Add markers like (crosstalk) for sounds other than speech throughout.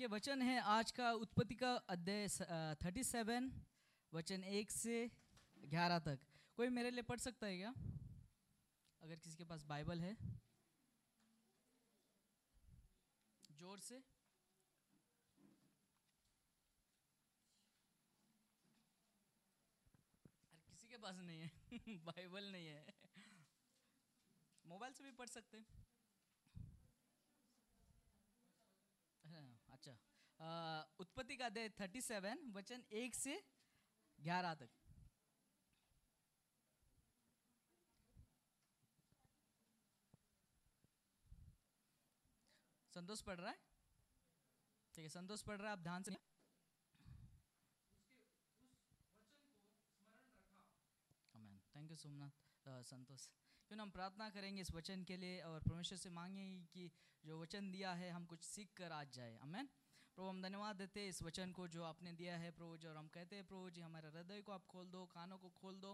है वचन है आज का उत्पत्ति का अध्याय थर्टी सेवन वचन एक से ग्यारह तक। कोई मेरे लिए पढ़ सकता है क्या? अगर किसी के पास बाइबल है। ज़ोर से। किसी के पास नहीं है। (laughs) बाइबल नहीं है। मोबाइल से भी पढ़ सकते हैं हाँ, अच्छा। उत्पत्ति का अध्याय थर्टी सेवन वचन एक से ग्यारह तक। संतोष पढ़ रहा है? ठीक है, संतोष पढ़ रहा है, आप ध्यान से थैंक यू सोमनाथ संतोष। क्यों हम प्रार्थना करेंगे इस वचन के लिए और परमेश्वर से मांगे कि जो वचन दिया है हम कुछ सीख कर आज जाए। अमेन प्रभु, हम धन्यवाद देते हैं इस वचन को जो आपने दिया है प्रभु जी, और हम कहते हैं प्रभु जी, हमारे हृदय को आप खोल दो, कानों को खोल दो।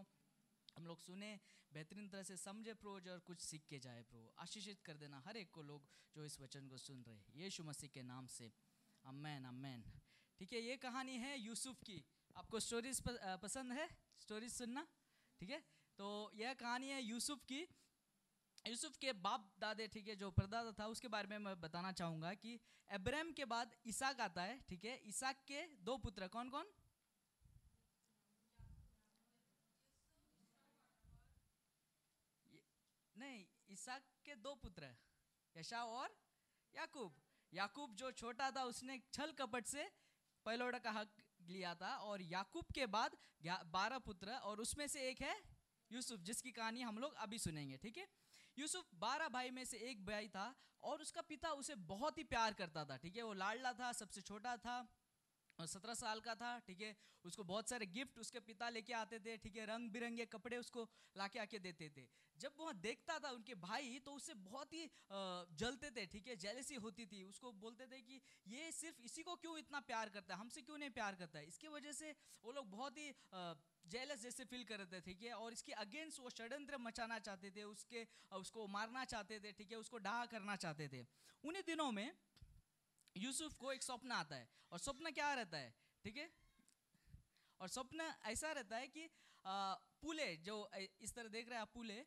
हम लोग सुने, बेहतरीन तरह से समझे प्रभु जी, और कुछ सीख के जाए प्रभु। आशीषित कर देना हर एक को लोग जो इस वचन को सुन रहे यीशु मसीह के नाम से। अमेन अमेन ठीक है, ये कहानी है यूसुफ की। आपको स्टोरीज पसंद है? स्टोरीज सुनना? ठीक है? तो यह कहानी है यूसुफ की। यूसुफ के बाप दादे, ठीक है, जो परदादा था, उसके बारे में मैं बताना चाहूँगा कि अब्राहम के बाद इसाक आता है, ठीक है। इसाक के दो पुत्र कौन कौन नहीं इसाक के दो पुत्र यशा और याकूब। याकूब जो छोटा था, उसने छल कपट से पहलोड़ा का हक लिया था और याकूब के बाद बारह पुत्र और उसमें से एक है यूसुफ, जिसकी कहानी हम लोग अभी सुनेंगे, ठीक है? यूसुफ बारह भाई में से एक भाई था और उसका पिता उसे बहुत ही प्यार करता था, ठीक है? वो लाडला था, सबसे छोटा था। सत्रह साल का था, ठीक है? उसको बहुत सारे गिफ्ट उसके पिता लेके आते थे, ठीक है? रंग बिरंगे कपड़े उसको लाके आके देते थे। जब वह देखता था उनके भाई तो उससे बहुत ही जलते थे, ठीक है? जेलसी होती थी। उसको बोलते थे कि, ये सिर्फ़ इसी को क्यों इतना प्यार करता है? हमसे क्यों नहीं प्यार करता है? इसकी वजह से वो लोग बहुत ही जेलस जैसे फील कर रहे थे, ठीक है? और इसके अगेंस्ट वो षड्यंत्र मचाना चाहते थे, उसके उसको मारना चाहते थे, ठीक है? उसको डाहा करना चाहते थे। उन्हीं दिनों में यूसुफ को एक स्वप्न आता है। और स्वप्न क्या रहता है? ठीक है? और स्वप्न ऐसा रहता है कि पुले जो इस तरह देख रहे हैं आप पुले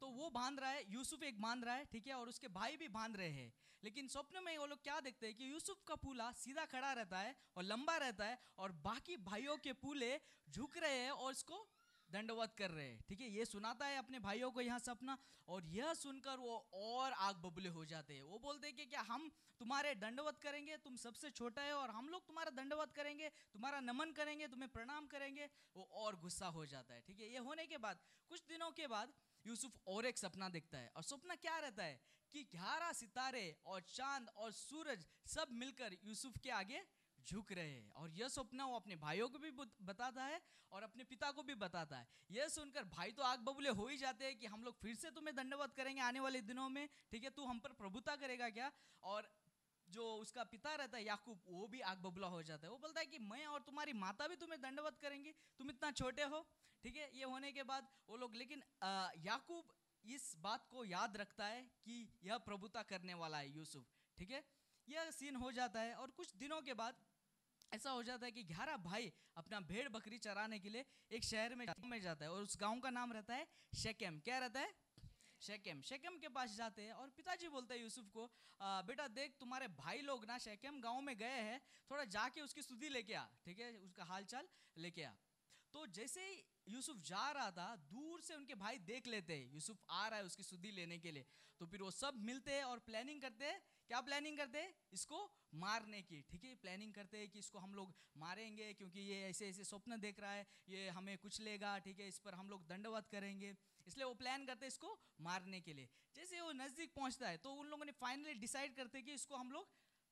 तो वो बाँध रहा है, यूसुफ एक बाँध रहा है, ठीक है? और उसके भाई भी बाँध रहे हैं। लेकिन स्वप्न में वो लोग क्या देखते हैं कि यूसुफ का पूला सीधा खड़ा रहता है और लंबा रहता है और बाकी भाइयों के पूले झुक रहे हैं और इसको दंडवत कर रहे हैं। ठीक है, ये सुनाता है अपने भाइयों को यहाँ सपना, और यह सुनकर वो और आग बबूले हो जाते हैं। वो बोलते हैं कि क्या हम तुम्हारे दंडवत करेंगे? तुम सबसे छोटा है और हम लोग तुम्हारा दंडवत करेंगे, तुम्हारा नमन करेंगे, तुम्हें प्रणाम करेंगे। वो और गुस्सा हो जाता है। ठीक है, ये होने के बाद, कुछ दिनों के बाद यूसुफ और एक सपना देखता है। और सपना क्या रहता है कि ग्यारह सितारे और चाँद और सूरज सब मिलकर यूसुफ के आगे झुक रहे हैं। और यह सपना वो अपने भाइयों को भी बताता है और अपने पिता को भी बताता है। यह सुनकर भाई तो आग बबूले हो ही जाते हैं कि हम लोग फिर से तुम्हें दंडवत करेंगे आने वाले दिनों में। ठीक है, तू हम पर प्रभुता करेगा क्या? और जो उसका पिता रहता है, याकूब, वो भी आग बबूला हो जाता है। वो बोलता है कि मैं और तुम्हारी माता भी तुम्हें दंडवत करेंगी। तुम इतना छोटे हो। ठीक है, ये होने के बाद वो लोग, लेकिन याकूब इस बात को याद रखता है कि यह प्रभुता करने वाला है यूसुफ। ठीक है, यह सीन हो जाता है और कुछ दिनों के बाद ऐसा हो जाता है कि ग्यारह भाई अपना भेड़ बकरी चराने के लिए एक शहर में में जाता है और उस गाँव का नाम रहता है शेकेम। क्या रहता है? शेकेम। शेकेम के पास जाते हैं और पिताजी बोलते हैं यूसुफ को "आ, बेटा देख तुम्हारे भाई लोग ना शेकेम गाँव में गए हैं थोड़ा जाके उसकी सुधी लेके आ ठीक है? उसका हालचाल लेके आ। तो जैसे ही यूसुफ जा रहा था दूर से उनके भाई देख लेते हैं यूसुफ आ रहा है उसकी सुधी लेने के लिए। तो फिर वो सब मिलते हैं और प्लानिंग करते हैं क्या प्लानिंग करते हैं? इसको मारने की। ठीक है प्लानिंग करते हैं कि इसको हम लोग मारेंगे क्योंकि ये ऐसे ऐसे स्वप्न देख रहा है, ये हमें कुछ लेगा, ठीक है, इस पर हम लोग दंडवत करेंगे। इसलिए वो प्लान करते हैं इसको मारने के लिए। जैसे वो नज़दीक पहुँचता है तो उन लोगों ने फाइनली डिसाइड करते कि इसको हम लोग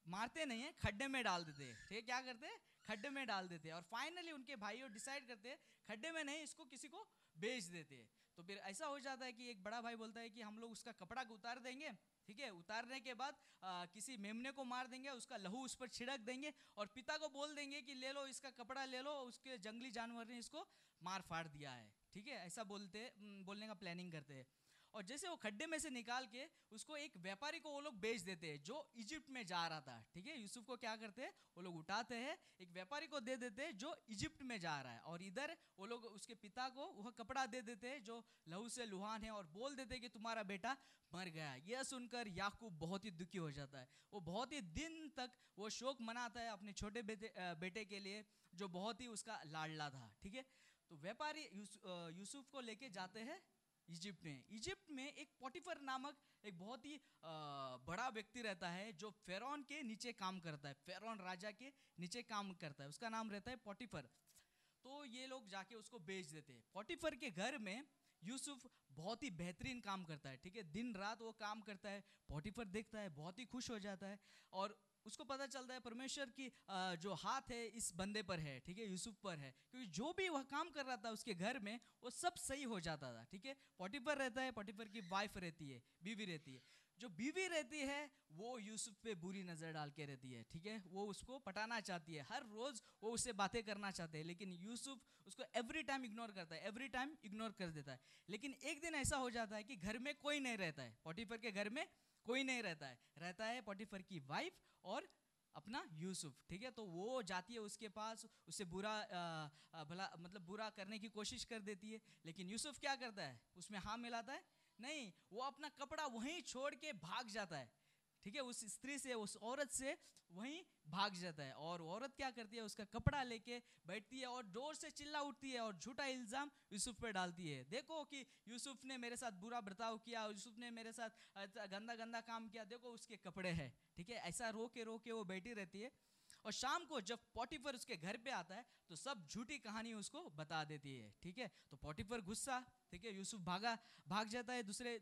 मारते नहीं है, खड्डे में डाल देते हैं। ठीक है, क्या करते हैं? खड्डे में डाल देते हैं। और फाइनली उनके भाइयों डिसाइड करते हैं, खड्डे में नहीं, इसको किसी को बेच देते हैं। तो फिर ऐसा हो जाता है कि एक बड़ा भाई बोलता है कि हम लोग उसका कपड़ा उतार देंगे ठीक है? उतारने के बाद आ, किसी मेमने को मार देंगे उसका लहू उस पर छिड़क देंगे और पिता को बोल देंगे कि ले लो इसका कपड़ा ले लो उसके जंगली जानवर ने इसको मार फाड़ दिया है ठीक है? ऐसा बोलते बोलने का प्लानिंग करते हैं। और जैसे वो खड्डे में से निकाल के उसको एक व्यापारी को वो लोग बेच देते हैं, जो इजिप्ट में जा रहा था, ठीक है? यूसुफ को क्या करते हैं? वो लोग उठाते हैं, एक व्यापारी को दे देते हैं, जो इजिप्ट में जा रहा है। और इधर वो लोग उसके पिता को वह कपड़ा दे देते हैं, जो लहू से लुहान है, और बोल देते कि तुम्हारा बेटा मर गया यह सुनकर याकूब बहुत ही दुखी हो जाता है। वो बहुत ही दिन तक वो शोक मनाता है अपने छोटे बेटे बेटे के लिए, जो बहुत ही उसका लाडला था, ठीक है? तो व्यापारी यूसुफ को लेके जाते हैं इजिप्ट में। इजिप्ट में एक पोटिफर नामक एक बहुत ही बड़ा व्यक्ति रहता है जो फेरोन के नीचे काम करता है। फेरोन राजा के नीचे काम करता है। उसका नाम रहता है पोटिफर। तो ये लोग जाके उसको बेच देते हैं। पोटिफर के घर में यूसुफ बहुत ही बेहतरीन काम करता है, ठीक है? दिन रात वो काम करता है पोटीफर देखता है, बहुत ही खुश हो जाता है और उसको पता चलता है परमेश्वर की जो हाथ है, इस बंदे पर है, ठीक है? यूसुफ पर है। क्योंकि जो भी वह काम कर रहा था उसके घर में, वो सब सही हो जाता था, ठीक है? पोटिफर रहता है पोटीफर की वाइफ रहती है, बीवी रहती है। जो बीवी रहती है, वो यूसुफ पे बुरी नज़र डाल के रहती है, ठीक है? वो उसको पटाना चाहती है। हर रोज़ वो उससे बातें करना चाहते हैं, लेकिन यूसुफ उसको एवरी टाइम इग्नोर करता है एवरी टाइम इग्नोर कर देता है। लेकिन एक दिन ऐसा हो जाता है कि घर में कोई नहीं रहता है। पोटिफर के घर में कोई नहीं रहता है। रहता है पोटिफर की वाइफ और अपना यूसुफ, ठीक है? तो वो जाती है उसके पास उससे बुरा भला मतलब बुरा करने की कोशिश कर देती है। लेकिन यूसुफ क्या करता है? उसमें हाँ मिलाता है नहीं, वो अपना कपड़ा वहीं छोड़ के भाग जाता है। ठीक है, उस स्त्री से, उस औरत से वहीं भाग जाता है। और औरत क्या करती है, उसका कपड़ा लेके बैठती है और ज़ोर से चिल्ला उठती है और झूठा इल्ज़ाम यूसुफ पे डालती है। देखो कि यूसुफ ने मेरे साथ बुरा बर्ताव किया, यूसुफ ने मेरे साथ गंदा गंदा काम किया। देखो उसके कपड़े हैं। ठीक है, ऐसा रो के रो के वो बैठी रहती है। और शाम को जब पोटिफर उसके घर पे आता है तो सब झूठी कहानी उसको बता देती है, ठीक है? तो पोटिफर गुस्सा, ठीक है? यूसुफ भागा, भाग जाता है दूसरे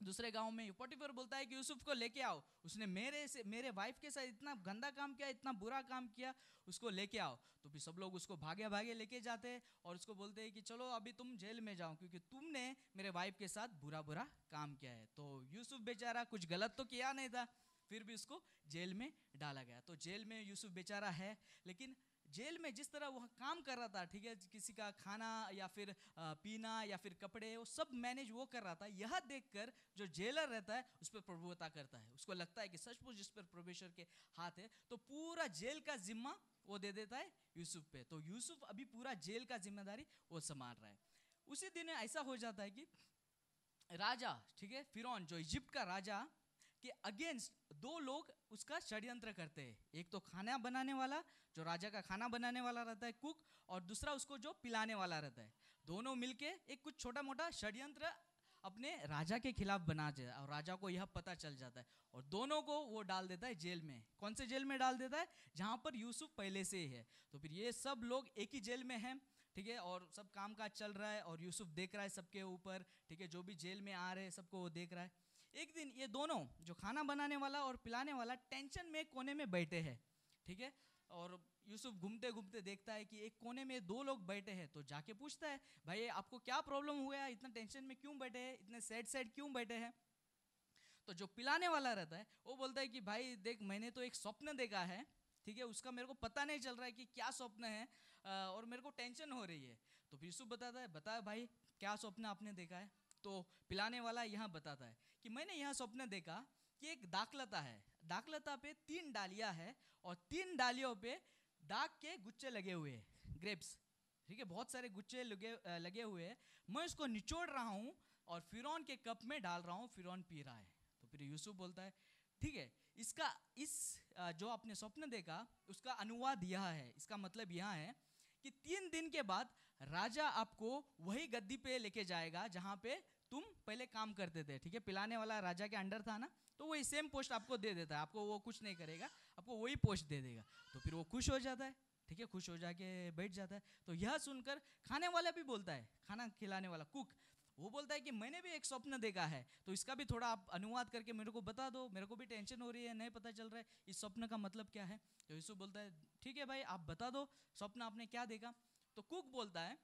दूसरे गाँव में। पोटिफर बोलता है कि, यूसुफ को लेके आओ। उसने मेरे से, मेरे वाइफ के साथ इतना गंदा काम किया, इतना बुरा काम किया, उसको लेके आओ। तो फिर सब लोग उसको भागे भागे लेके जाते हैं और उसको बोलते हैं कि, चलो, अभी तुम जेल में जाओ, क्योंकि तुमने मेरे वाइफ के साथ बुरा बुरा काम किया है। तो यूसुफ बेचारा कुछ गलत तो किया नहीं था। फिर भी उसको जेल में डाला गया। तो जेल में यूसुफ बेचारा है, लेकिन जेल में जिस तरह वह काम कर रहा था, ठीक है, किसी का खाना या फिर पीना या फिर कपड़े, वो सब मैनेज वो कर रहा था, यह देखकर जो जेलर रहता है, उस पर प्रभुता करता है। उसको लगता है कि सचमुच जिस पर प्रोफेसर के हाथ है तो पूरा जेल का जिम्मा वो दे देता है यूसुफ पे। तो यूसुफ अभी पूरा जेल का ज़िम्मेदारी वो संभाल रहा है। उसी दिन ऐसा हो जाता है कि राजा, ठीक है फिर जो इजिप्ट का राजा के अगेंस्ट दो लोग उसका षड्यंत्र करते हैं। एक तो खाना बनाने वाला, जो राजा का खाना बनाने वाला रहता है कुक और दूसरा उसको जो पिलाने वाला रहता है। दोनों मिलके एक कुछ छोटा मोटा षड्यंत्र अपने राजा के खिलाफ बना है और राजा को यह पता चल जाता है। और दोनों को वो डाल देता है जेल में। कौन से जेल में डाल देता है? जहाँ पर यूसुफ पहले से ही है। तो फिर ये सब लोग एक ही जेल में हैं, ठीक है? और सब काम काज चल रहा है और यूसुफ देख रहा है सबके ऊपर, ठीक है? जो भी जेल में आ रहे हैं, सबको वो देख रहा है। एक दिन ये दोनों जो खाना बनाने वाला और पिलाने वाला टेंशन में कोने में बैठे हैं, ठीक है? और यूसुफ घूमते घूमते देखता है कि एक कोने में दो लोग बैठे हैं तो जाके पूछता है, भाई, आपको क्या प्रॉब्लम हुआ है? इतना टेंशन में क्यों बैठे हैं? इतने सैड सैड क्यों बैठे हैं? तो जो पिलाने वाला रहता है, वो बोलता है कि, भाई, देख, मैंने तो एक स्वप्न देखा है, ठीक है? उसका मेरे को पता नहीं चल रहा है कि क्या स्वप्न है और मेरे को टेंशन हो रही है। तो यूसुफ बताता है, बता भाई, क्या स्वप्न आपने देखा है? तो पिलाने वाला यहाँ बताता है कि मैंने यहाँ स्वप्न देखा कि एक दाखलता है। दाखलता पे तीन डालियाँ है और तीन डालियों पे दाग के गुच्छे लगे हुए हैं ग्रेप्स ठीक है? बहुत सारे गुच्छे लगे लगे हुए हैं। मैं उसको निचोड़ रहा हूँ और फिरौन के कप में डाल रहा हूँ, फिरौन पी रहा है। तो फिर यूसुफ बोलता है, ठीक है, इसका इस जो आपने स्वप्न देखा, उसका अनुवाद यह है। इसका मतलब यह है कि तीन दिन के बाद राजा आपको वही गद्दी पे लेके जाएगा जहाँ पे पहले काम करते थे, ठीक है? पिलाने वाला राजा के अंडर था ना तो वही सेम पोस्ट आपको दे देता है। आपको वो कुछ नहीं करेगा, आपको वही पोस्ट दे देगा। तो फिर वो खुश हो जाता है, ठीक है? खुश हो जाके बैठ जाता है। तो यह सुनकर खाने वाला भी बोलता है, खाना खिलाने वाला कुक वो बोलता है कि मैंने भी एक स्वप्न देखा है तो इसका भी थोड़ा आप अनुवाद करके मेरे को बता दो। मेरे को भी टेंशन हो रही है, नहीं पता चल रहा है, इस स्वप्न का मतलब क्या है? तो यीशु बोलता है, ठीक है भाई, आप बता दो, स्वप्न आपने क्या देखा? तो कुक बोलता है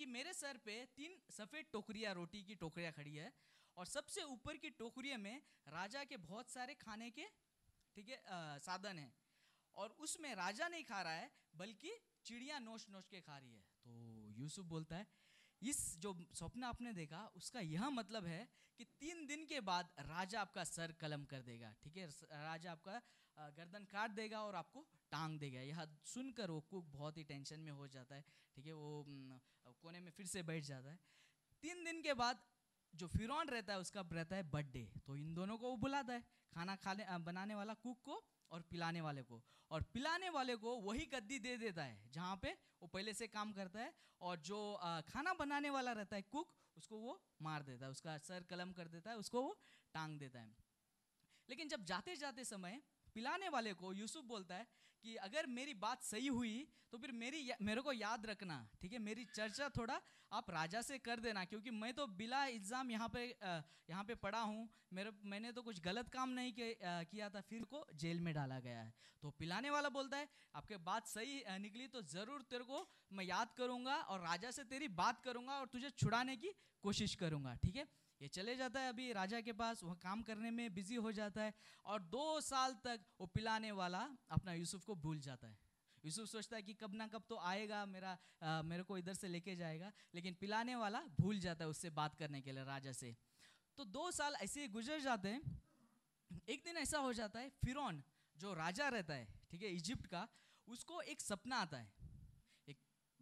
कि मेरे सर पे तीन सफ़ेद टोकरिया, रोटी की टोकरिया खड़ी है और सबसे ऊपर की टोकरिया में राजा के बहुत सारे खाने के, ठीक है साधन है। और उसमें राजा नहीं खा रहा है, बल्कि चिड़िया नोच नोच के खा रही है। तो यूसुफ बोलता है इस जो स्वप्न आपने देखा, उसका यह मतलब है कि तीन दिन के बाद राजा आपका सर कलम कर देगा, ठीक है? राजा आपका गर्दन काट देगा और आपको टांग देगा। यह सुनकर वो कुक बहुत ही टेंशन में हो जाता है, ठीक है? वो कोने में फिर से बैठ जाता है। तीन दिन के बाद जो फिरौन रहता है, उसका रहता है बर्थडे तो इन दोनों को वो बुलाता है। खाना खाने बनाने वाला कुक को और पिलाने वाले को। और पिलाने वाले को वही गद्दी दे देता है, जहाँ पे वो पहले से काम करता है। और जो खाना बनाने वाला रहता है कुक उसको वो मार देता है। उसका सर कलम कर देता है, उसको वो टांग देता है। लेकिन जब जाते जाते समय पिलाने वाले को यूसुफ बोलता है कि अगर मेरी बात सही हुई तो फिर मेरी मेरे को याद रखना, ठीक है? मेरी चर्चा थोड़ा आप राजा से कर देना, क्योंकि मैं तो बिला इल्ज़ाम यहाँ पे यहाँ पे पड़ा हूँ। मेरे, मैंने तो कुछ गलत काम नहीं किया था, फिर को जेल में डाला गया है। तो पिलाने वाला बोलता है, आपके बात सही निकली तो ज़रूर तेरे को मैं याद करूँगा और राजा से तेरी बात करूँगा और तुझे छुड़ाने की कोशिश करूँगा, ठीक है? ये चले जाता है अभी राजा के पास वह काम करने में बिज़ी हो जाता है और दो साल तक वो पिलाने वाला अपना यूसुफ को भूल जाता है। यूसुफ सोचता है कि कब ना कब तो आएगा मेरा आ, मेरे को इधर से लेके जाएगा लेकिन पिलाने वाला भूल जाता है उससे बात करने के लिए राजा से। तो दो साल ऐसे ही गुजर जाते हैं। एक दिन ऐसा हो जाता है फिर जो राजा रहता है ठीक है इजिप्ट का उसको एक सपना आता है।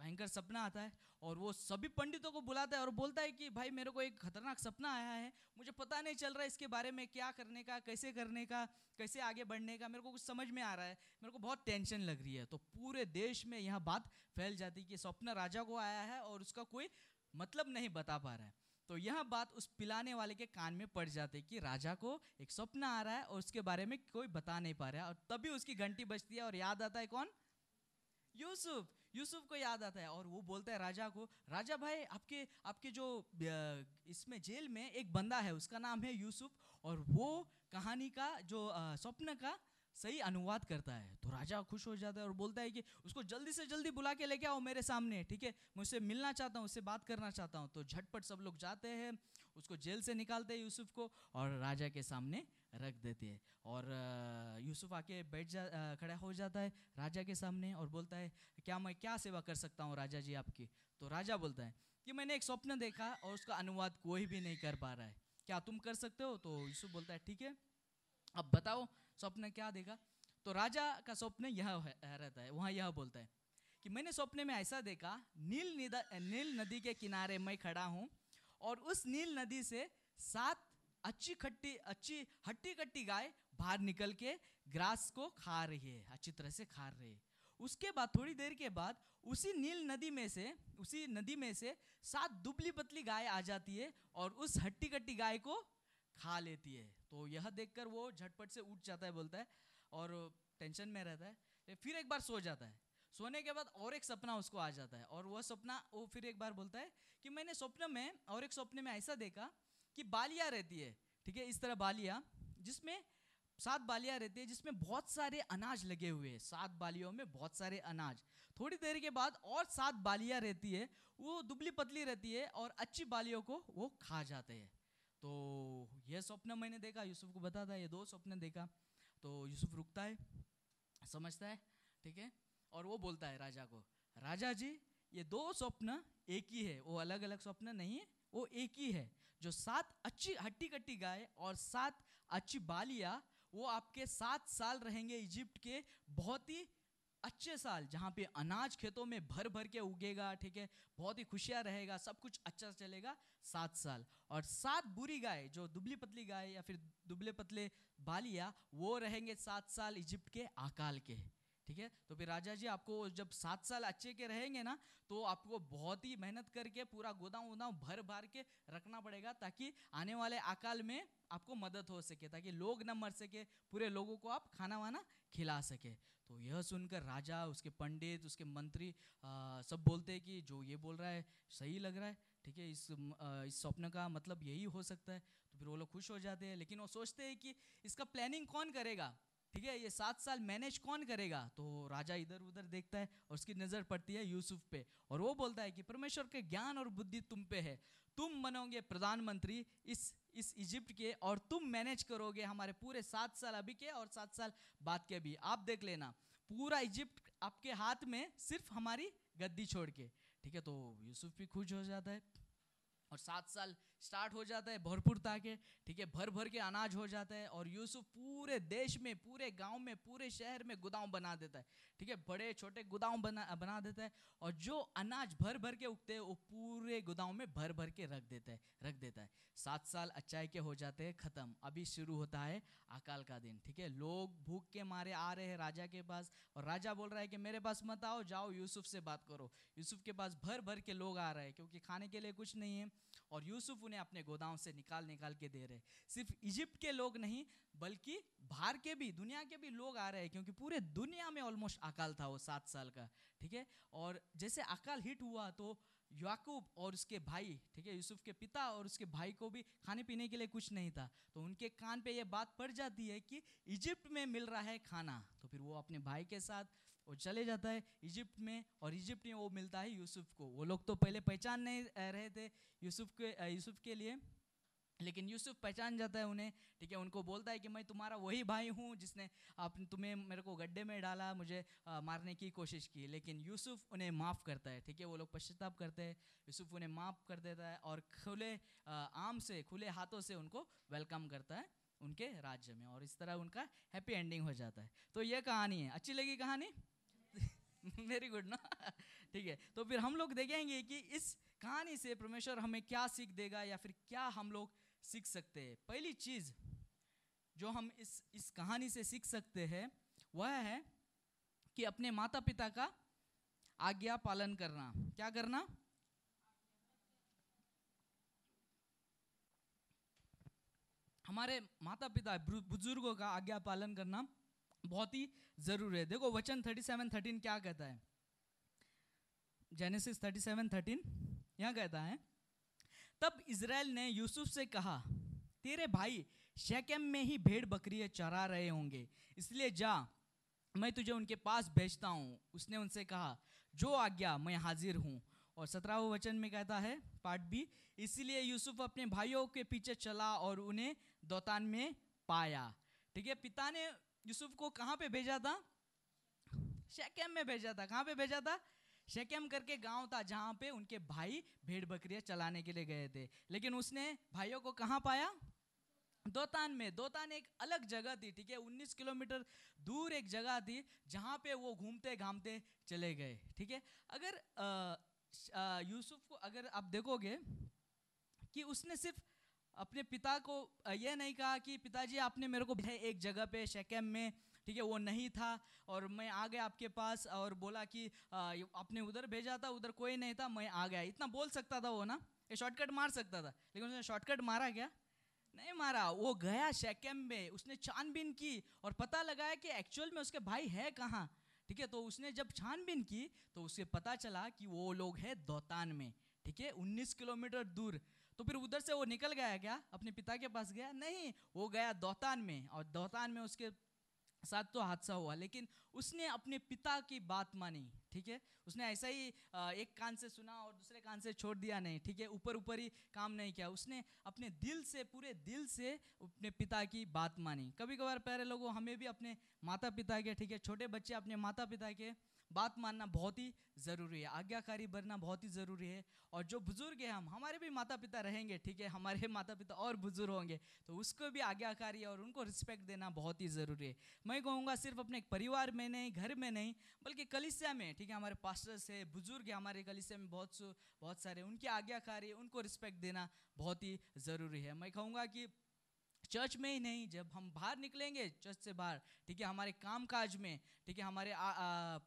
भयंकर सपना आता है और वो सभी पंडितों को बुलाता है और बोलता है कि, भाई, मेरे को एक खतरनाक सपना आया है। मुझे पता नहीं चल रहा है इसके बारे में क्या करने का, कैसे करने का, कैसे आगे बढ़ने का। मेरे को कुछ समझ में आ रहा है। मेरे को बहुत टेंशन लग रही है। तो पूरे देश में यह बात फैल जाती है कि स्वप्न राजा को आया है और उसका कोई मतलब नहीं बता पा रहा है। तो यह बात उस पिलाने वाले के कान में पड़ जाती है कि राजा को एक स्वप्न आ रहा है और उसके बारे में कोई बता नहीं पा रहा है। और तभी उसकी घंटी बजती है और याद आता है कौन? यूसुफ। यूसुफ को याद आता है और वो बोलता है राजा को, राजा भाई, आपके आपके जो इसमें जेल में एक बंदा है, उसका नाम है यूसुफ और वो कहानी का जो स्वप्न का सही अनुवाद करता है। तो राजा खुश हो जाता है और बोलता है कि उसको जल्दी से जल्दी बुला के लेके आओ मेरे सामने, ठीक है? मैं उससे मिलना चाहता हूँ, उससे बात करना चाहता हूँ। तो झटपट सब लोग जाते हैं, उसको जेल से निकालते हैं यूसुफ को और राजा के सामने रख देते हैं। और यूसुफ आके बैठ जा खड़ा हो जाता है राजा के सामने और बोलता है, क्या मैं क्या सेवा कर सकता हूँ राजा जी आपकी? तो राजा बोलता है कि मैंने एक स्वप्न देखा और उसका अनुवाद कोई भी नहीं कर पा रहा है। क्या तुम कर सकते हो? तो यूसुफ बोलता है, ठीक है, अब बताओ स्वप्न क्या देखा? तो राजा का स्वप्न यह रहता है, वहाँ यह बोलता है कि, मैंने स्वप्न में ऐसा देखा, नील नील नदी के किनारे मैं खड़ा हूँ और उस नील नदी से सात अच्छी खट्टी, अच्छी हट्टी कट्टी गाय बाहर निकल के ग्रास को खा रही है, अच्छी तरह से खा रही है। उसके बाद, थोड़ी देर के बाद, उसी नील नदी में से, उसी नदी में से सात दुबली पतली गाय आ जाती है और उस हट्टी कट्टी गाय को खा लेती है। तो यह देखकर वो झटपट से उठ जाता है, बोलता है, और टेंशन में रहता है, फिर एक बार सो जाता है। सोने के बाद और एक सपना उसको आ जाता है और वह सपना, वो फिर एक बार बोलता है कि मैंने स्वप्न में और एक स्वप्न में ऐसा देखा कि बालियाँ रहती है, ठीक है, इस तरह बालियाँ, जिसमें सात बालियाँ रहती है, जिसमें बहुत सारे अनाज लगे हुए हैं, सात बालियों में बहुत सारे अनाज। थोड़ी देर के बाद और सात बालियाँ रहती है, वो दुबली पतली रहती है और अच्छी बालियों को वो खा जाते हैं। तो यह स्वप्न मैंने देखा, यूसुफ को बताता है ये दो स्वप्न देखा तो यूसुफ रुकता है, समझता है, ठीक है, और वो बोलता है राजा को, राजा जी, ये दो स्वप्न एक ही है, वो अलग अलग स्वप्न नहीं है वो एक ही है। जो सात अच्छी हट्टी कट्टी गाय और सात अच्छी बालियाँ, वो आपके सात साल रहेंगे इजिप्ट के बहुत ही अच्छे साल, जहाँ पे अनाज खेतों में भर भर के उगेगा, ठीक है? बहुत ही खुशियाँ रहेगा, सब कुछ अच्छा चलेगा, सात साल। और सात बुरी गाय, जो दुबली पतली गाय या फिर दुबले पतले बालिया, वो रहेंगे सात साल इजिप्ट के अकाल के। ठीक है? तो फिर राजा जी आपको जब सात साल अच्छे के रहेंगे ना तो आपको बहुत ही मेहनत करके पूरा गोदाम उदाम भर भर के रखना पड़ेगा ताकि आने वाले अकाल में आपको मदद हो सके ताकि लोग ना मर सके पूरे लोगों को आप खाना वाना खिला सके। तो यह सुनकर राजा उसके पंडित उसके मंत्री आ, सब बोलते हैं कि जो ये बोल रहा है सही लग रहा है ठीक है? इस आ, इस स्वप्न का मतलब यही हो सकता है। तो फिर वो लोग खुश हो जाते हैं लेकिन वो सोचते हैं कि इसका प्लानिंग कौन करेगा? ठीक है, ये सात साल मैनेज कौन करेगा? तो राजा इधर उधर देखता है और उसकी नज़र पड़ती है यूसुफ पे और वो बोलता है कि परमेश्वर के ज्ञान और बुद्धि तुम पे है। तुम बनोगे प्रधानमंत्री इस इस इजिप्ट के और तुम मैनेज करोगे हमारे पूरे सात साल अभी के और सात साल बाद के भी। आप देख लेना, पूरा इजिप्ट आपके हाथ में सिर्फ़ हमारी गद्दी छोड़ के। ठीक है तो यूसुफ भी खुश हो जाता है और सात साल स्टार्ट हो जाता है भरपूर ताके ठीक है भर भर के अनाज हो जाता है और यूसुफ पूरे देश में, पूरे गाँव में, पूरे शहर में गोदाम बना देता है, ठीक है बड़े छोटे गोदाम बना बना देता है और जो अनाज भर भर के उगते हैं, वो पूरे गोदाम में भर भर के रख देता है, रख देता है। सात साल अच्छाई के हो जाते हैं, ख़त्म। अभी शुरू होता है अकाल का दिन, ठीक है। लोग भूख के मारे आ रहे हैं राजा के पास और राजा बोल रहा है कि मेरे पास मत आओ, जाओ, यूसुफ से बात करो। यूसुफ के पास भर भर के लोग आ रहे हैं क्योंकि खाने के लिए कुछ नहीं है। और यूसुफ उन्हें अपने गोदाम से निकाल निकाल के दे रहे। सिर्फ़ इजिप्ट के लोग नहीं, बल्कि बाहर के भी, दुनिया के भी लोग आ रहे हैं, क्योंकि पूरे दुनिया में ऑलमोस्ट अकाल था वो सात साल का, ठीक है? और जैसे अकाल हिट हुआ तो याकूब और उसके भाई, ठीक है, यूसुफ के पिता और उसके भाई को भी खाने पीने के लिए कुछ नहीं था। तो उनके कान पे ये बात पड़ जाती है कि इजिप्ट में मिल रहा है खाना। तो फिर वो अपने भाई के साथ वो चले जाता है इजिप्ट में, और इजिप्ट में वो मिलता है यूसुफ को। वो लोग तो पहले पहचान नहीं रहे थे यूसुफ के यूसुफ के लिए। लेकिन यूसुफ पहचान जाता है उन्हें ठीक है उनको बोलता है कि मैं तुम्हारा वही भाई हूँ जिसने आप तुम्हें मेरे को गड्ढे में डाला मुझे आ, मारने की कोशिश की। लेकिन यूसुफ उन्हें माफ़ करता है ठीक है वो लोग पश्चाताप करते हैं। यूसुफ उन्हें माफ़ कर देता है और खुले आम से खुले हाथों से उनको वेलकम करता है उनके राज्य में और इस तरह उनका हैप्पी एंडिंग हो जाता है। तो यह कहानी है। अच्छी लगी कहानी? (laughs) वेरी गुड ना? (laughs) ठीक है तो फिर हम लोग देखेंगे कि इस कहानी से परमेश्वर हमें क्या सीख देगा या फिर क्या हम लोग सीख सकते हैं? पहली चीज़ जो हम इस इस कहानी से सीख सकते हैं, वह है कि अपने माता पिता का आज्ञा पालन करना। क्या करना? हमारे माता पिता बुज़ुर्गों का आज्ञा पालन करना बहुत ही ज़रूरी है। देखो, वचन 37 13 क्या कहता है? जेनेसिस 37 13 यहाँ कहता है, तब इसराइल ने यूसुफ से कहा, तेरे भाई शेकेम में ही भेड़ बकरी चरा रहे होंगे, इसलिए जा, मैं तुझे उनके पास भेजता हूँ। उसने उनसे कहा, जो आज्ञा, मैं हाजिर हूँ। और सत्रहवें वचन में कहता है पार्ट बी, इसलिए यूसुफ अपने भाइयों के पीछे चला और उन्हें दौतान में पाया। ठीक है, पिता ने यूसुफ को कहाँ पे भेजा था? शेकेम में भेजा था। कहाँ पे भेजा था? शेकेम करके गाँव था जहाँ पे उनके भाई भेड़ बकरियाँ चलाने के लिए गए थे। लेकिन उसने भाइयों को कहाँ पाया? दोतान में। दोतान एक अलग जगह थी, ठीक है? 19 किलोमीटर दूर एक जगह थी जहाँ पे वो घूमते घामते चले गए, ठीक है? अगर यूसुफ को अगर आप देखोगे कि उसने सिर्फ़ अपने पिता को यह नहीं कहा कि पिताजी आपने मेरे को एक जगह पे, शेकेम में ठीक है, वो नहीं था और मैं आ गया आपके पास और बोला कि आपने उधर भेजा था, उधर कोई नहीं था, मैं आ गया। इतना बोल सकता था वो ना, ये शॉर्टकट मार सकता था। लेकिन उसने शॉर्टकट मारा क्या? नहीं मारा। वो गया शेकेम में, उसने छानबीन की और पता लगाया कि एक्चुअल में उसके भाई है कहाँ। ठीक है तो उसने जब छानबीन की तो उसे पता चला कि वो लोग है दौतान में। ठीक है 19 किलोमीटर दूर। तो फिर उधर से वो निकल गया क्या? अपने पिता के पास गया? नहीं, वो गया दौतान में और दौतान में उसके साथ तो हादसा हुआ, लेकिन उसने अपने पिता की बात मानी, ठीक है? उसने ऐसा ही एक कान से सुना और दूसरे कान से छोड़ दिया नहीं, ठीक है? ऊपर ऊपर ही काम नहीं किया। उसने अपने दिल से, पूरे दिल से अपने पिता की बात मानी। कभी कभार पहले लोगों, हमें भी अपने माता पिता के, ठीक है? छोटे बच्चे अपने माता पिता के बात मानना बहुत ही ज़रूरी है, आज्ञाकारी बनना बहुत ही ज़रूरी है। और जो बुज़ुर्ग है हम, हमारे भी माता पिता रहेंगे, ठीक है? हमारे (laughs) माता पिता और बुज़ुर्ग होंगे तो उसको भी आज्ञाकारी और उनको रिस्पेक्ट देना बहुत ही ज़रूरी है। मैं कहूँगा सिर्फ़ अपने परिवार में नहीं, घर में नहीं, बल्कि कलिसिया में, ठीक है? हमारे पास्टर्स है, बुज़ुर्ग है, हमारे कलिसिया में बहुत बहुत सारे उनकी आज्ञाकारी, उनको रिस्पेक्ट देना बहुत ही ज़रूरी है। मैं कहूँगा कि चर्च में ही नहीं, जब हम बाहर निकलेंगे चर्च से बाहर, ठीक है, हमारे काम काज में, ठीक है, हमारे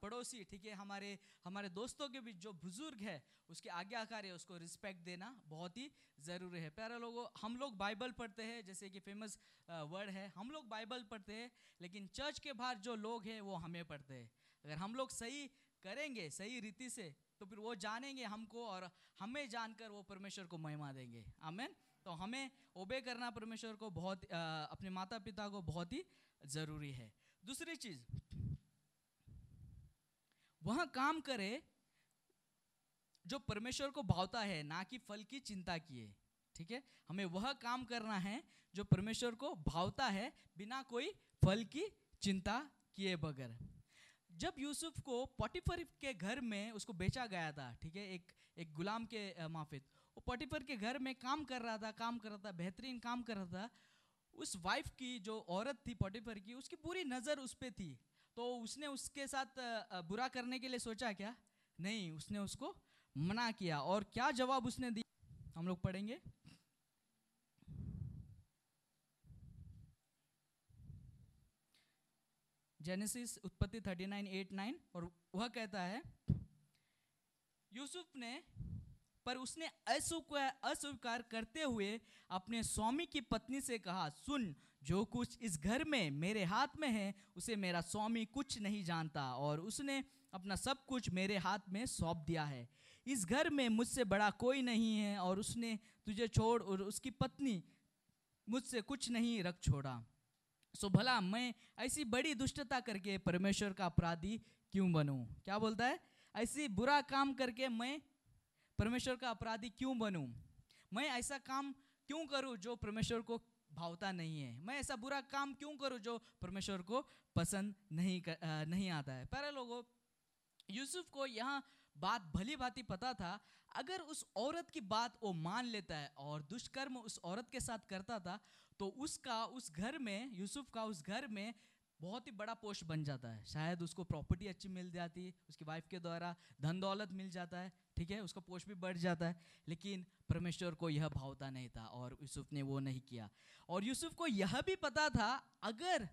पड़ोसी, ठीक है, हमारे हमारे दोस्तों के बीच जो बुज़ुर्ग है, उसके आज्ञाकार है, उसको रिस्पेक्ट देना बहुत ही ज़रूरी है। प्यारे लोगों, हम लोग बाइबल पढ़ते हैं, जैसे कि फ़ेमस वर्ड है, हम लोग बाइबल पढ़ते हैं, लेकिन चर्च के बाहर जो लोग हैं, वो हमें पढ़ते हैं। अगर हम लोग सही करेंगे, सही रीति से तो फिर वो जानेंगे हमको और हमें जानकर वो परमेश्वर को महिमा देंगे। आमेन तो हमें ओबे करना परमेश्वर को बहुत आ, अपने माता पिता को बहुत ही ज़रूरी है। दूसरी चीज़ वह काम करे जो परमेश्वर को भावता है ना कि फल की चिंता किए ठीक है? हमें वह काम करना है जो परमेश्वर को भावता है बिना कोई फल की चिंता किए बगैर। जब यूसुफ को पोटिफर के घर में उसको बेचा गया था ठीक है? एक एक गुलाम के अ, पोटिफर के घर में काम कर रहा था, काम कर रहा था, बेहतरीन काम कर रहा था। उस वाइफ की जो औरत थी पोटिफर की, उसकी पूरी नज़र उस पर थी। तो उसने उसके साथ बुरा करने के लिए सोचा क्या? नहीं, उसने उसको मना किया। और क्या जवाब उसने दिया? हम लोग पढ़ेंगे। जेनेसिस उत्पत्ति 39 8 9 और वह कहता है, यूसुफ ने पर उसने अस्वीकार करते हुए अपने स्वामी की पत्नी से कहा, सुन, जो कुछ इस घर में मेरे हाथ में है, उसे मेरा स्वामी कुछ नहीं जानता और उसने अपना सब कुछ मेरे हाथ में सौंप दिया है। इस घर में मुझसे बड़ा कोई नहीं है और उसने तुझे छोड़ और उसकी पत्नी मुझसे कुछ नहीं रख छोड़ा। सो भला, मैं ऐसी बड़ी दुष्टता करके परमेश्वर का अपराधी क्यों बनूं? क्या बोलता है? ऐसी बुरा काम करके मैं परमेश्वर का अपराधी क्यों बनूं? मैं ऐसा काम क्यों करूँ जो परमेश्वर को भावता नहीं है? मैं ऐसा बुरा काम क्यों करूँ जो परमेश्वर को पसंद नहीं कर, अ, नहीं आता है? पहले लोगों यूसुफ को यहाँ बात भली भांति पता था। अगर उस औरत की बात वो मान लेता है और दुष्कर्म उस औरत के साथ करता था तो उसका उस घर में यूसुफ का उस घर में बहुत ही बड़ा पोस्ट बन जाता है। शायद उसको प्रॉपर्टी अच्छी मिल जाती उसकी वाइफ के द्वारा धन दौलत मिल जाता है। ठीक है? उसका पोष भी बढ़ जाता है। लेकिन परमेश्वर को यह भावता नहीं था और यूसुफ ने वो नहीं किया। और यूसुफ को यह भी पता था, अगर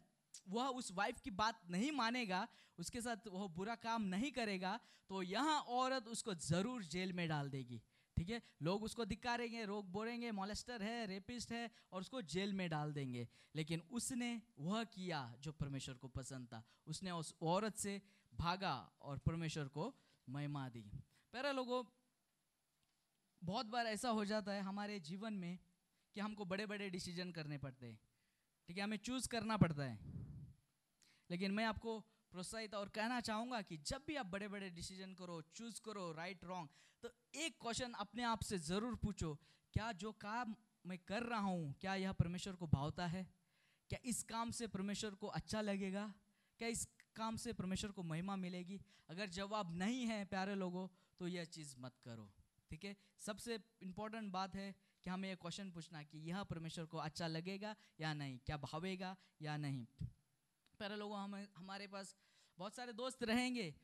वह उस वाइफ की बात नहीं मानेगा, उसके साथ वह बुरा काम नहीं करेगा तो यहाँ औरत उसको ज़रूर जेल में डाल देगी। ठीक है? लोग उसको धिकारेंगे रोग बोलेंगे मॉलेस्टर है रेपिस्ट है, और उसको जेल में डाल देंगे। लेकिन उसने वह किया जो परमेश्वर को पसंद था। उसने उस औरत से भागा और परमेश्वर को महिमा दी। पहले लोगों, बहुत बार ऐसा हो जाता है हमारे जीवन में कि हमको बड़े बड़े डिसीज़न करने पड़ते हैं। ठीक है, हमें चूज़ करना पड़ता है। लेकिन मैं आपको प्रोत्साहित और कहना चाहूँगा कि जब भी आप बड़े बड़े डिसीज़न करो चूज़ करो राइट रॉन्ग तो एक क्वेश्चन अपने आप से ज़रूर पूछो, क्या जो काम मैं कर रहा हूँ, क्या यह परमेश्वर को भावता है? क्या इस काम से परमेश्वर को अच्छा लगेगा? क्या इस काम से परमेश्वर को महिमा मिलेगी? अगर जवाब नहीं है, प्यारे लोगों तो यह चीज़ मत करो, ठीक है? सबसे इम्पोर्टेंट बात है कि हमें यह क्वेश्चन पूछना कि यह परमेश्वर को अच्छा लगेगा या नहीं? क्या भावेगा या नहीं? पहले लोगों, हमें, हमारे पास बहुत सारे दोस्त रहेंगे,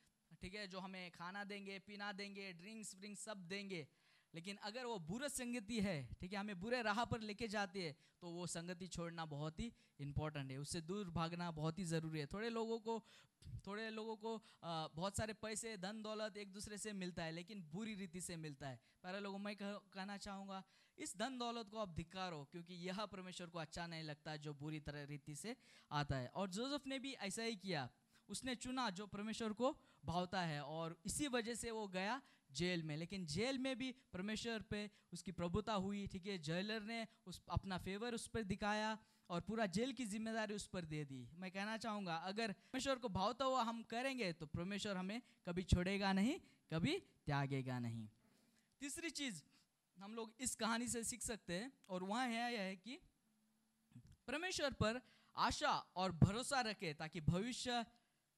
ठीक है? जो हमें खाना देंगे, पीना देंगे ड्रिंक्स व्रिंक्स सब देंगे। लेकिन अगर वो बुरे संगति है ठीक है हमें बुरे राह पर लेके जाती है तो वो संगति छोड़ना बहुत ही इम्पोर्टेंट है। उससे दूर भागना बहुत ही ज़रूरी है। थोड़े लोगों को थोड़े लोगों को आ, बहुत सारे पैसे धन दौलत एक दूसरे से मिलता है लेकिन बुरी रीति से मिलता है। पहले लोगों मैं कह, कहना चाहूँगा इस धन दौलत को आप धिकारो क्योंकि यह परमेश्वर को अच्छा नहीं लगता जो बुरी तरह रीति से आता है। और जोसेफ ने भी ऐसा ही किया। उसने चुना जो परमेश्वर को भावता है और इसी वजह से वो गया जेल में। लेकिन जेल में भी परमेश्वर पे उसकी प्रभुता हुई, ठीक है? जेलर ने उस, अपना फेवर उस पर दिखाया और पूरा जेल की ज़िम्मेदारी उस पर दे दी। मैं कहना चाहूँगा, अगर परमेश्वर को भावता हुआ हम करेंगे तो परमेश्वर हमें कभी छोड़ेगा नहीं, कभी त्यागेगा नहीं। तीसरी चीज़, हम लोग इस कहानी से सीख सकते हैं और वह है, यह है कि परमेश्वर पर आशा और भरोसा रखे ताकि भविष्य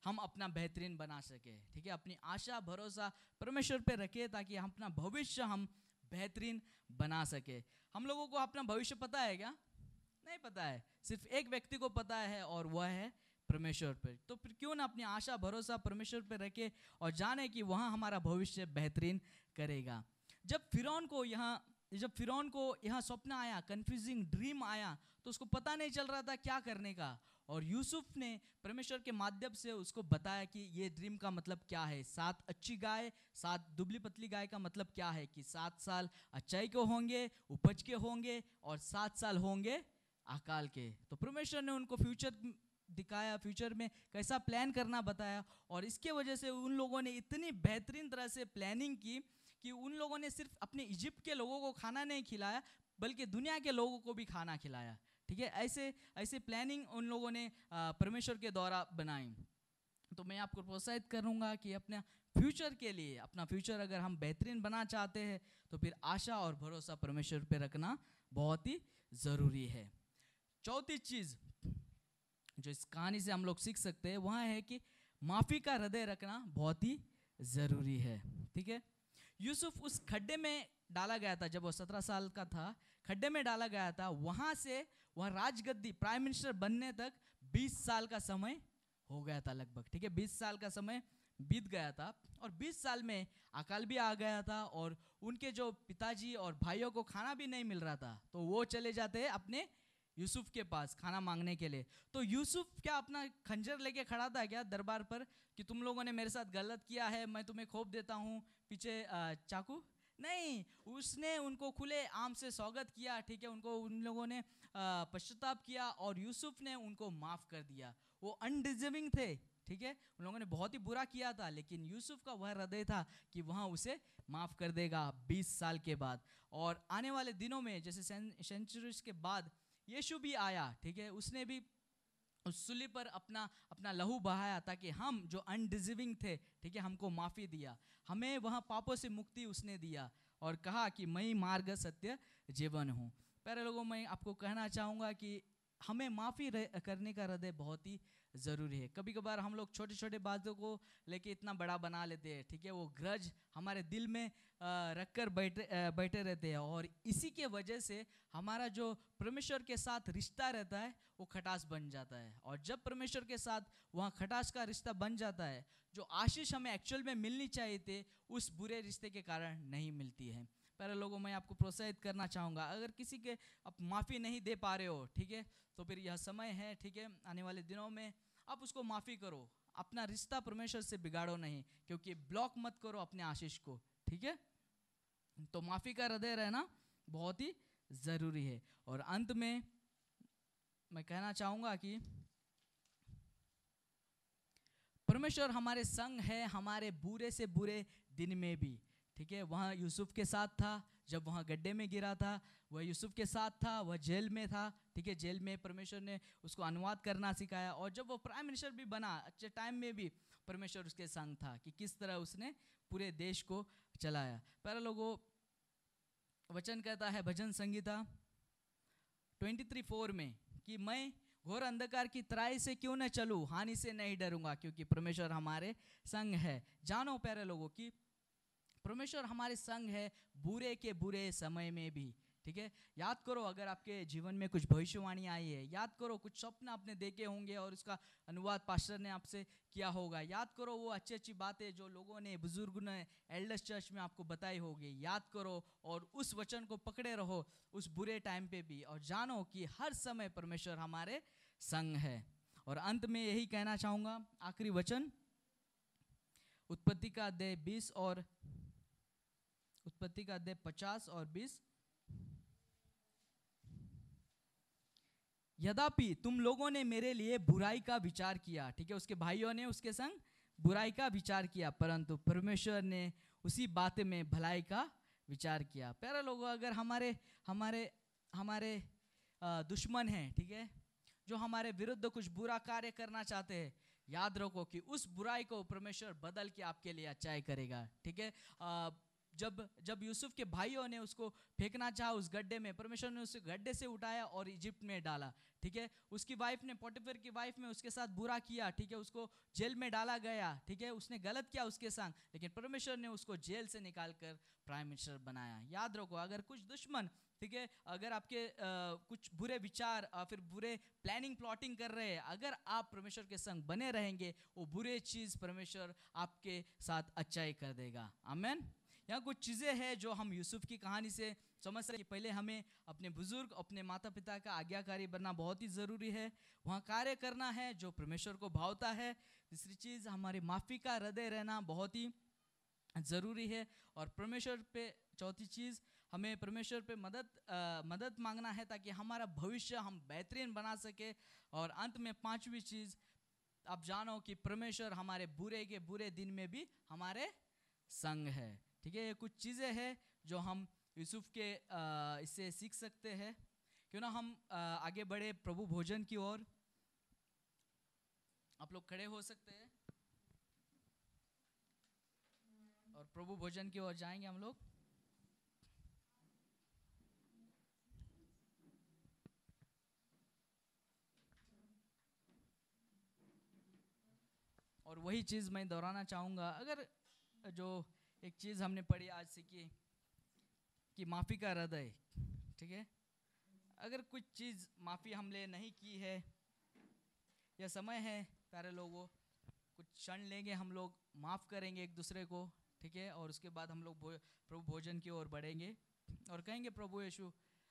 हम अपना बेहतरीन बना सके, ठीक है? अपनी आशा, भरोसा परमेश्वर पे रखे ताकि हम अपना भविष्य हम बेहतरीन बना सके। हम लोगों को अपना भविष्य पता है क्या? नहीं पता है। सिर्फ़ एक व्यक्ति को पता है और वह है परमेश्वर पर तो फिर क्यों ना अपनी आशा, भरोसा परमेश्वर पर रखे और जाने कि वहाँ हमारा भविष्य बेहतरीन करेगा। जब फिरौन को यहाँ, जब फिरौन को यहाँ स्वप्न आया कंफ्यूजिंग ड्रीम आया तो उसको पता नहीं चल रहा था क्या करने का। और यूसुफ ने परमेश्वर के माध्यम से उसको बताया कि ये ड्रीम का मतलब क्या है? सात अच्छी गाय, सात दुबली पतली गाय का मतलब क्या है कि सात साल अच्छाई के होंगे, उपज के होंगे और सात साल होंगे अकाल के। तो परमेश्वर ने उनको फ्यूचर दिखाया, फ्यूचर में कैसा प्लान करना बताया और इसके वजह से उन लोगों ने इतनी बेहतरीन तरह से प्लानिंग की कि उन लोगों ने सिर्फ़ अपने इजिप्ट के लोगों को खाना नहीं खिलाया, बल्कि दुनिया के लोगों को भी खाना खिलाया। ठीक है? ऐसे ऐसे प्लानिंग उन लोगों ने परमेश्वर के द्वारा बनाई। तो मैं आपको प्रोत्साहित करूँगा कि अपना फ्यूचर के लिए, अपना फ्यूचर अगर हम बेहतरीन बना चाहते हैं तो फिर आशा और भरोसा परमेश्वर पे रखना बहुत ही ज़रूरी है। चौथी चीज़, जो इस कहानी से हम लोग सीख सकते हैं, वह है कि माफ़ी का हृदय रखना बहुत ही ज़रूरी है। ठीक है? यूसुफ उस खड्डे में डाला गया था, जब वो सत्रह साल का था, खड्डे में डाला गया था, वहाँ से वह राजगद्दी प्राइम मिनिस्टर बनने तक 20 साल का समय हो गया था लगभग, ठीक है? 20 साल का समय बीत गया था और 20 साल में अकाल भी आ गया था और उनके जो पिताजी और भाइयों को खाना भी नहीं मिल रहा था तो वो चले जाते हैं अपने यूसुफ के पास खाना मांगने के लिए। तो यूसुफ क्या अपना खंजर लेके खड़ा था क्या दरबार पर कि तुम लोगों ने मेरे साथ गलत किया है, मैं तुम्हें खोप देता हूँ? पीछे चाकू? नहीं, उसने उनको खुले आम से स्वागत किया, ठीक है, उनको उन लोगों ने पश्चाताप किया और यूसुफ ने उनको माफ़ कर दिया। वो अनडिजर्विंग थे, ठीक है, उन लोगों ने बहुत ही बुरा किया था, लेकिन यूसुफ का वह हृदय था कि वहाँ उसे माफ़ कर देगा 20 साल के बाद। और आने वाले दिनों में, जैसे सेंचुरीज के बाद, यीशु भी आया, ठीक है, उसने भी उस सुली पर अपना अपना लहू बहाया ताकि हम जो अनडिजिविंग थे, ठीक है, हमको माफ़ी दिया। हमें वहाँ पापों से मुक्ति उसने दिया और कहा कि मैं मार्ग सत्य जीवन हूँ। पहले लोगों, मैं आपको कहना चाहूँगा कि हमें माफ़ी करने का हृदय बहुत ही ज़रूरी है। कभी कभार हम लोग छोटे छोटे बातों को लेके इतना बड़ा बना लेते हैं, ठीक है? वो ग्रज हमारे दिल में रख कर बैठे बैठे रहते हैं और इसी के वजह से हमारा जो परमेश्वर के साथ रिश्ता रहता है, वो खटास बन जाता है। और जब परमेश्वर के साथ वहाँ खटास का रिश्ता बन जाता है, जो आशीष हमें एक्चुअल में मिलनी चाहिए थे, उस बुरे रिश्ते के कारण नहीं मिलती है। पहले लोगों मैं आपको प्रोत्साहित करना चाहूँगा। अगर किसी के आप माफ़ी नहीं दे पा रहे हो, ठीक है तो फिर यह समय है, ठीक है, आने वाले दिनों में आप उसको माफ़ी करो। अपना रिश्ता परमेश्वर से बिगाड़ो नहीं, क्योंकि ब्लॉक मत करो अपने आशीष को, ठीक है? तो माफ़ी का हृदय रहना बहुत ही ज़रूरी है। और अंत में मैं कहना चाहूँगा कि परमेश्वर हमारे संग है, हमारे बुरे से बुरे दिन में भी। ठीक है, वहाँ यूसुफ के साथ था, जब वहाँ गड्ढे में गिरा था, वह यूसुफ के साथ था, वह जेल में था, ठीक है, जेल में परमेश्वर ने उसको अनुवाद करना सिखाया और जब वो प्राइम मिनिस्टर भी बना, अच्छे टाइम में भी परमेश्वर उसके संग था कि किस तरह उसने पूरे देश को चलाया। पहले लोगों, वचन कहता है, भजन संगीता 23 फोर में कि मैं घोर अंधकार की तराई से क्यों न चलूँ, हानि से नहीं डरूँगा, क्योंकि परमेश्वर हमारे संग है। जानो प्यारे लोगों की परमेश्वर हमारे संग है, बुरे के बुरे समय में भी। ठीक है? याद करो, अगर आपके जीवन में कुछ भविष्यवाणी आई है, याद करो, कुछ स्वप्न आपने देखे होंगे और उसका अनुवाद पास्टर ने आपसे किया होगा। याद करो, वो अच्छी अच्छी बातें जो लोगों ने, बुज़ुर्ग ने, एल्डर्स चर्च में आपको बताई होगी। याद करो और उस वचन को पकड़े रहो, उस बुरे टाइम पे भी। और जानो कि हर समय परमेश्वर हमारे संग है। और अंत में यही कहना चाहूँगा, आखिरी वचन, उत्पत्ति का अध्याय बीस और उत्पत्ति का अध्याय पचास और बीस। यद्यपि तुम लोगों ने मेरे लिए बुराई का विचार किया, ठीक है, उसके भाइयों ने, उसके संग बुराई का विचार किया, परंतु परमेश्वर ने उसी बात में भलाई का विचार किया। प्यारे लोगों, अगर हमारे हमारे हमारे दुश्मन हैं, ठीक है, जो हमारे विरुद्ध कुछ बुरा कार्य करना चाहते हैं, याद रखो कि उस बुराई को परमेश्वर बदल के आपके लिए अच्छाई करेगा, ठीक है। जब जब यूसुफ के भाइयों ने उसको फेंकना चाहा उस गड्ढे में परमेश्वर ने उसे गड्ढे से उठाया और इजिप्ट में डाला ठीक है? उसकी वाइफ ने पोटिफर की वाइफ में उसके साथ बुरा किया ठीक है? उसको जेल में डाला गया ठीक है? उसने गलत किया उसके संग लेकिन परमेश्वर ने उसको जेल से निकाल कर प्राइम मिनिस्टर बनाया। याद रखो अगर कुछ दुश्मन ठीक है? अगर आपके अ, कुछ बुरे विचार और फिर बुरे प्लानिंग प्लॉटिंग कर रहे हैं अगर आप परमेश्वर के संग बने रहेंगे वो बुरे चीज़ परमेश्वर आपके साथ अच्छाई कर देगा। आमेन यहाँ कुछ चीज़ें हैं जो हम यूसुफ की कहानी से समझ सकते हैं पहले हमें अपने बुज़ुर्ग अपने माता पिता का आज्ञाकारी बनना बहुत ही ज़रूरी है। वहाँ कार्य करना है जो परमेश्वर को भावता है। तीसरी चीज़ हमारी माफ़ी का हृदय रहना बहुत ही ज़रूरी है। और परमेश्वर पे चौथी चीज़ हमें परमेश्वर पे मदद अ, मदद मांगना है ताकि हमारा भविष्य हम बेहतरीन बना सके। और अंत में पांचवी चीज़ आप जानो कि परमेश्वर हमारे बुरे के बुरे दिन में भी हमारे संग है। ठीक है, ये कुछ चीज़ें हैं जो हम यूसुफ के इससे सीख सकते हैं। क्यों ना हम आगे बढ़े प्रभु भोजन की ओर। आप लोग खड़े हो सकते हैं। और प्रभु भोजन की ओर जाएँगे हम लोग। और वही चीज़ मैं दोहराना चाहूँगा। अगर जो एक चीज़ हमने पढ़ी आज सीखी कि माफ़ी का हृदय ठीक है? अगर कुछ चीज़ माफ़ी हमने नहीं की है यह समय है प्यारे लोगों कुछ क्षण लेंगे हम लोग माफ़ करेंगे एक दूसरे को ठीक है? और उसके बाद हम लोग भो, प्रभु भोजन की ओर बढ़ेंगे। और कहेंगे प्रभु यीशु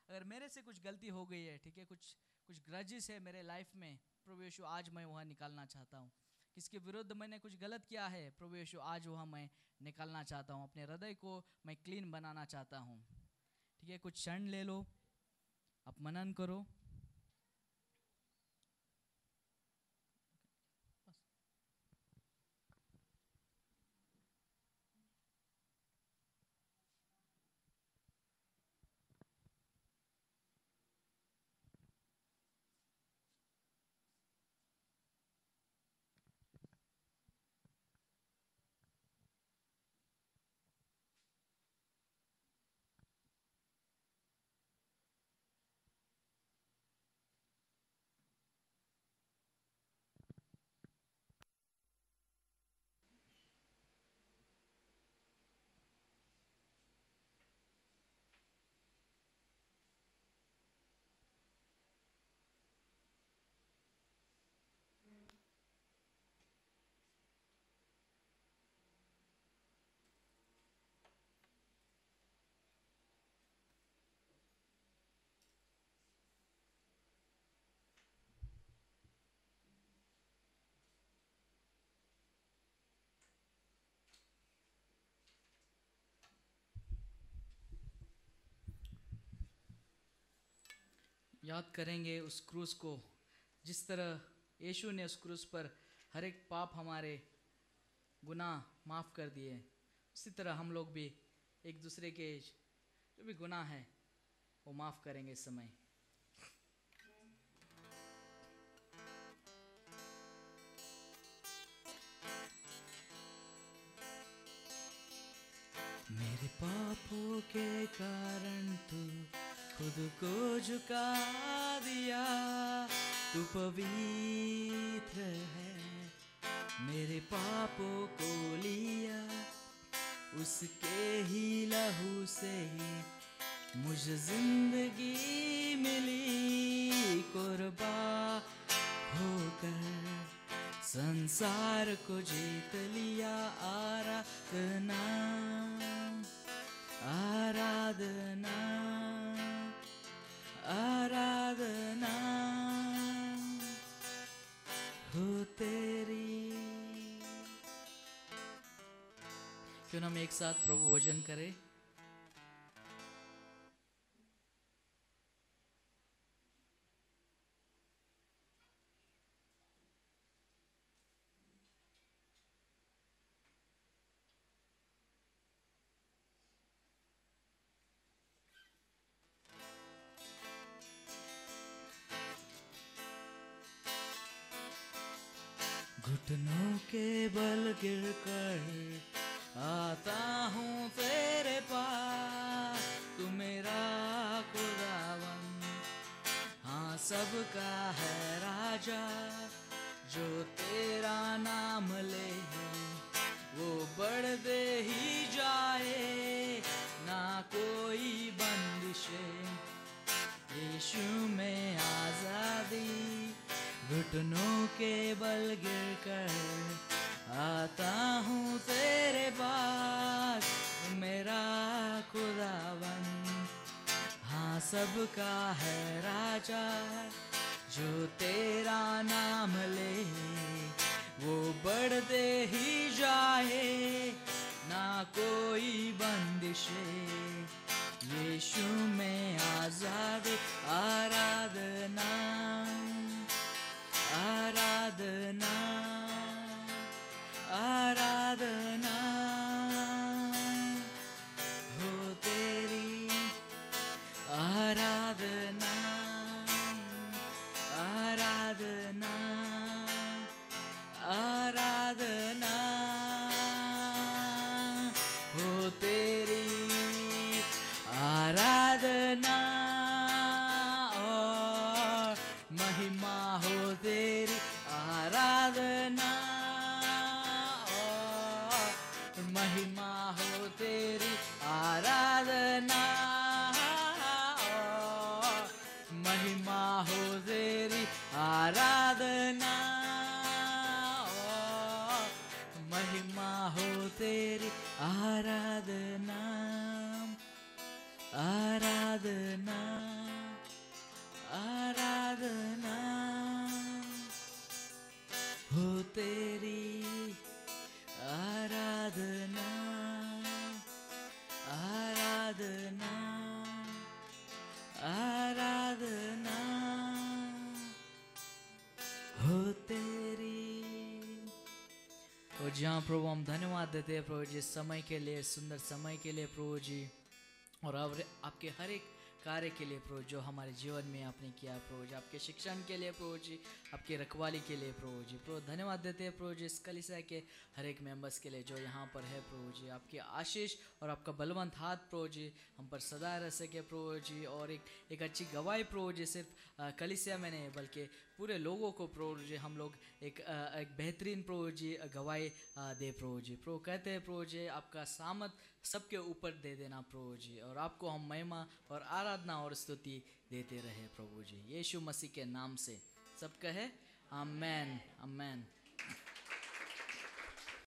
अगर मेरे से कुछ गलती हो गई है ठीक है? कुछ कुछ ग्रजिस है मेरे लाइफ में प्रभु यीशु आज मैं वहाँ निकालना चाहता हूँ। किसके विरुद्ध मैंने कुछ गलत किया है? प्रभु यीशु, आज वहाँ मैं निकालना चाहता हूँ, अपने हृदय को मैं क्लीन बनाना चाहता हूँ। ठीक है, कुछ क्षण ले लो आप मनन करो। याद करेंगे उस क्रूस को, जिस तरह यीशु ने उस क्रूस पर हर एक पाप हमारे गुनाह माफ़ कर दिए उसी तरह हम लोग भी एक दूसरे के जो भी गुनाह है, वो माफ़ करेंगे इस समय। मेरे पापों के कारण तू खुद को झुका दिया, तू पवित्र है। मेरे पापों को लिया, उसके ही लहू से मुझे ज़िंदगी मिली। कुर्बा होकर संसार को जीत लिया, आराधना आराधना। आराधना हो तेरी। क्यों ना हम एक साथ प्रभु भोजन करें? घुटनों के बल गिर कर आता हूँ तेरे पास। तू मेरा खुदावन। हाँ सबका है राजा, जो तेरा नाम ले वो बढ़ दे ही जाए। ना कोई बंदिशे, यीशु में आज़ादी घुटनों के बल गिर कर आता हूँ तेरे पास। मेरा खुदावन हाँ सबका है राजा, जो तेरा नाम ले, वो बढ़ते ही जाए। ना कोई बंदिशे, यीशु में आज़ाद, आराधना। जहाँ प्रभु, हम धन्यवाद देते हैं प्रभु जी समय के लिए, सुंदर समय के लिए प्रभु जी। और अब आपके हर एक कार्य के लिए प्रभु, जो हमारे जीवन में आपने किया प्रभु जी, आपके शिक्षण के लिए प्रभु जी, आपकी रखवाली के लिए प्रभु जी। प्रभु, धन्यवाद देते हैं प्रभु जी इस कलिसा के हर एक मेंबर्स के लिए जो यहाँ पर है प्रभु जी। आपकी आशीष और आपका बलवंत हाथ प्रभु जी, हम पर सदा रह सके प्रभु जी। और एक एक अच्छी गवाही प्रभु जी, सिर्फ़ कलिसिया में नहीं, बल्कि पूरे लोगों को प्रभु जी, हम लोग एक एक बेहतरीन प्रभु जी गवाही दे प्रभु जी। प्रभु कहते हैं प्रभु जी, आपका सामत सबके ऊपर दे देना प्रभु जी। और आपको हम महिमा और आराधना और स्तुति देते रहे प्रभु जी। यीशु मसीह के नाम से सब कहे अमेन आमेन